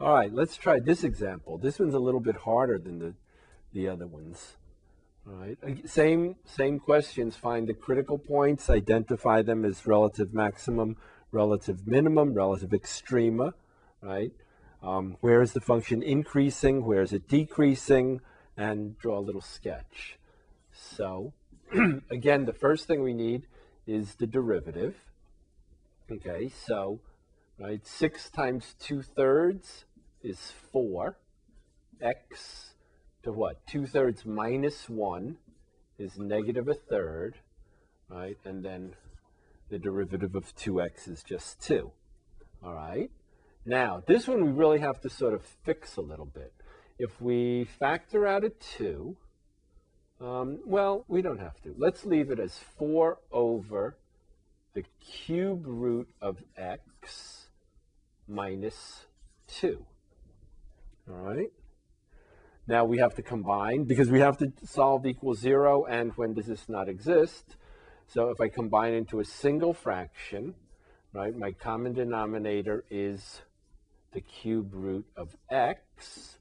All right, let's try this example. This one's a little bit harder than the, the other ones. All right, same, same questions. Find the critical points, identify them as relative maximum, relative minimum, relative extrema, right? Um, where is the function increasing? Where is it decreasing? And draw a little sketch. So, again, the first thing we need is the derivative. Okay, so, right, 6 times 2 thirds is 4. x to what? 2 thirds minus 1 is negative a third, right? And then the derivative of 2x is just 2. All right? Now, this one we really have to sort of fix a little bit. If we factor out a 2, um, well, we don't have to. Let's leave it as 4 over the cube root of x minus 2. All right? Now we have to combine because we have to solve equals 0 and when does this not exist? So if I combine into a single fraction, right, my common denominator is the cube root of x.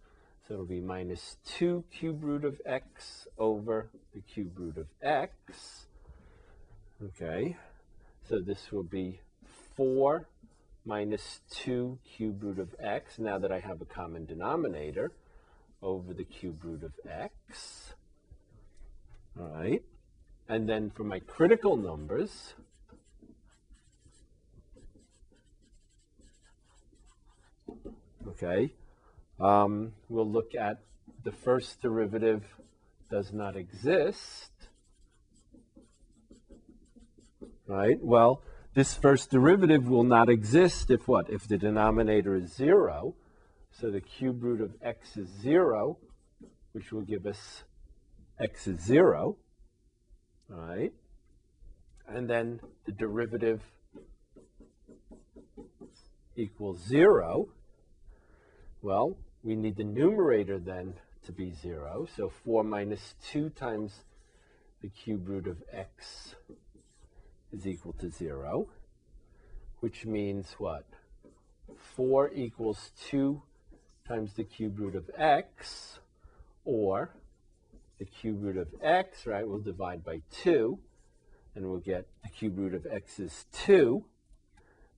So it'll be minus 2 cube root of x over the cube root of x. Okay, so this will be 4 minus 2 cube root of x, now that I have a common denominator, over the cube root of x. All right, and then for my critical numbers, okay, um, we'll look at the first derivative does not exist. Right? Well, this first derivative will not exist if what? If the denominator is 0. So the cube root of x is 0, which will give us x is 0. Right? And then the derivative equals 0. Well, we need the numerator then to be 0. So 4 minus 2 times the cube root of x is equal to 0, which means what? 4 equals 2 times the cube root of x, or the cube root of x, right, we'll divide by 2, and we'll get the cube root of x is 2.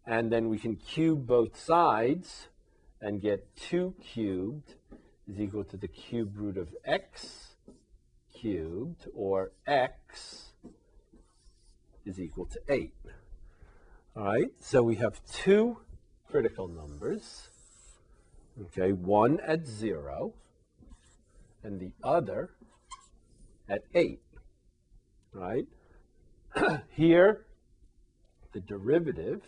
And then we can cube both sides, and get 2 cubed is equal to the cube root of x cubed, or x is equal to 8. All right, so we have two critical numbers, okay, one at 0 and the other at 8, right? Here, the derivative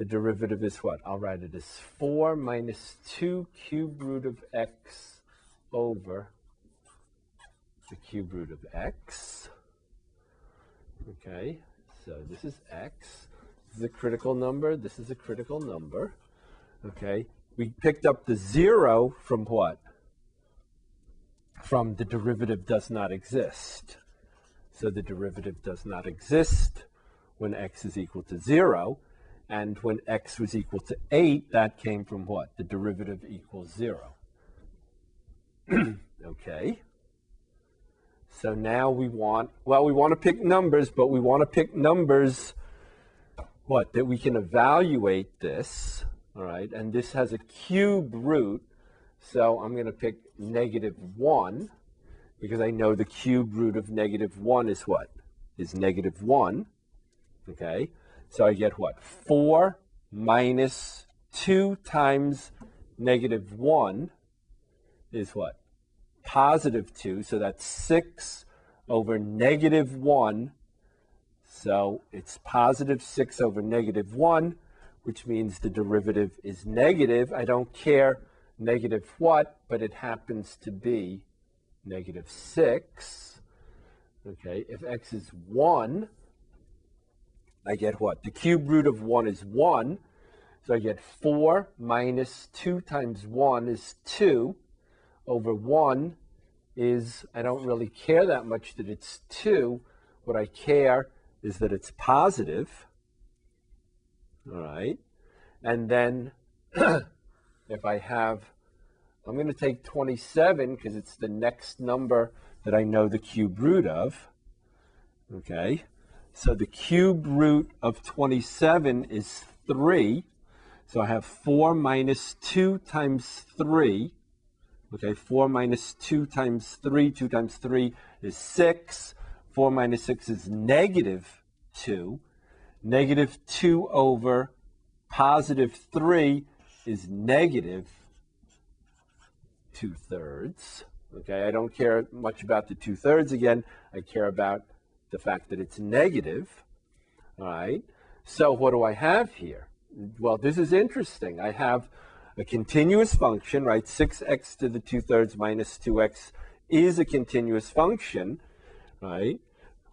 The derivative is what? I'll write it as 4 minus 2 cube root of x over the cube root of x. Okay, so this is x. This is a critical number. This is a critical number. Okay, we picked up the 0 from what? From the derivative does not exist. So the derivative does not exist when x is equal to 0. And when x was equal to 8, that came from what? The derivative equals 0. okay. So now we want, well, we want to pick numbers, but we want to pick numbers, what, that we can evaluate this, all right? And this has a cube root, so I'm going to pick negative 1, because I know the cube root of negative 1 is what? Is negative 1, okay? So I get what? 4 minus 2 times negative 1 is what? Positive 2. So that's 6 over negative 1. So it's positive 6 over negative 1, which means the derivative is negative. I don't care negative what, but it happens to be negative 6. Okay, if x is 1, I get what? The cube root of 1 is 1. So I get 4 minus 2 times 1 is 2 over 1 is, I don't really care that much that it's 2. What I care is that it's positive. All right. And then if I have, I'm going to take 27 because it's the next number that I know the cube root of. Okay. So the cube root of 27 is 3. So I have 4 minus 2 times 3. Okay, 4 minus 2 times 3. 2 times 3 is 6. 4 minus 6 is negative 2. Negative 2 over positive 3 is negative 2 thirds. Okay, I don't care much about the 2 thirds again. I care about the fact that it's negative. All right. So what do I have here? Well, this is interesting. I have a continuous function, right? 6x to the 2 thirds minus 2x is a continuous function, right?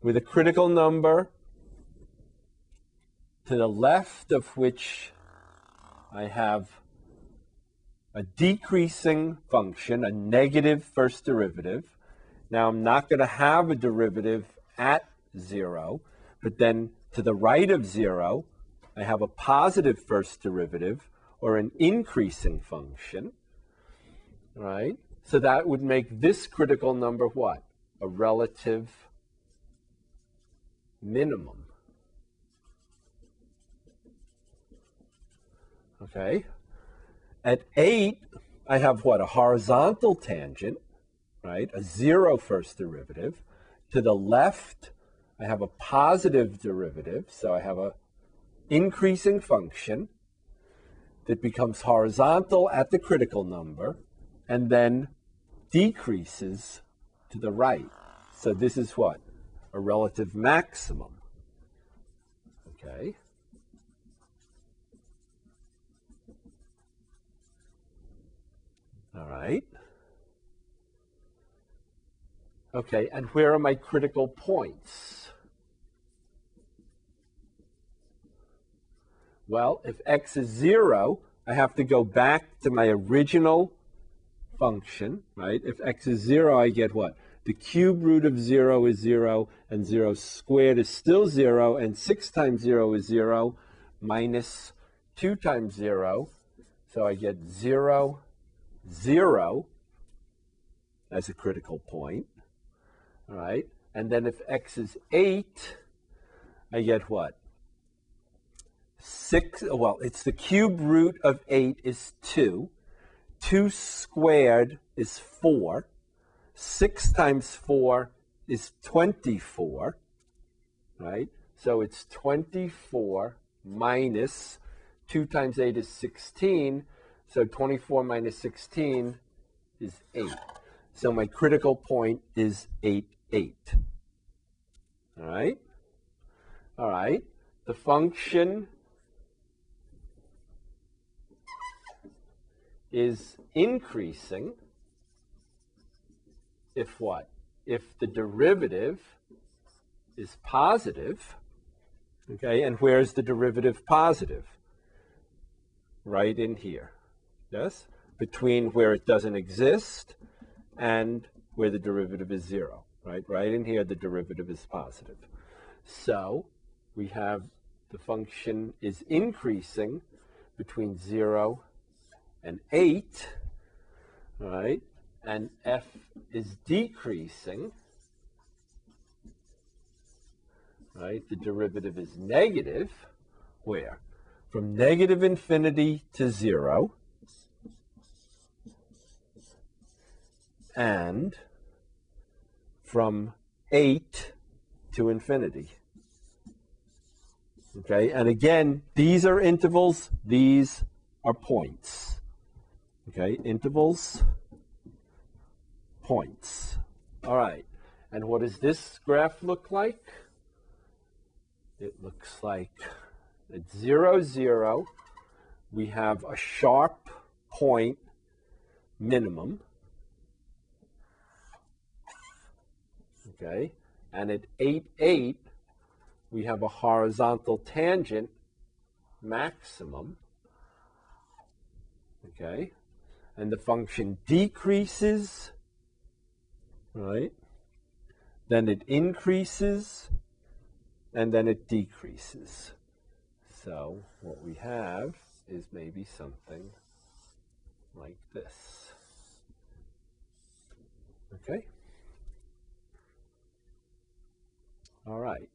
With a critical number to the left of which I have a decreasing function, a negative first derivative. Now I'm not going to have a derivative at 0, but then to the right of 0, I have a positive first derivative or an increasing function, right? So that would make this critical number what? A relative minimum. Okay. At 8, I have what? A horizontal tangent, right? A zero first derivative. To the left, I have a positive derivative, so I have a increasing function that becomes horizontal at the critical number and then decreases to the right. So this is what? A relative maximum. Okay. All right. Okay, and where are my critical points? Well, if x is 0, I have to go back to my original function, right? If x is 0, I get what? The cube root of 0 is 0, and 0 squared is still 0, and 6 times 0 is 0, minus 2 times 0. So I get 0, 0 as a critical point. All right. And then if x is 8, I get what? 6, well, it's the cube root of 8 is 2. 2 squared is 4. 6 times 4 is 24, right? So it's 24 minus 2 times 8 is 16. So 24 minus 16 is 8. So my critical point is 8, 8. All right? All right. The function is increasing if what? If the derivative is positive, okay, and where's the derivative positive? Right in here, yes? Between where it doesn't exist and where the derivative is zero, right? Right in here, the derivative is positive. So we have the function is increasing between zero and 8, right? And f is decreasing, right? The derivative is negative, where? From negative infinity to 0, and from 8 to infinity. Okay, and again, these are intervals, these are points. Okay, intervals, points. All right, and what does this graph look like? It looks like at 0, 0, we have a sharp point minimum. Okay, and at 8, 8, we have a horizontal tangent maximum. Okay, and the function decreases, right? Then it increases, and then it decreases. So what we have is maybe something like this. Okay? All right.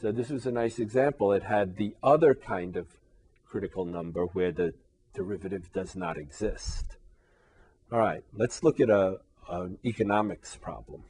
So this was a nice example. It had the other kind of critical number where the derivative does not exist. All right, let's look at a, an economics problem.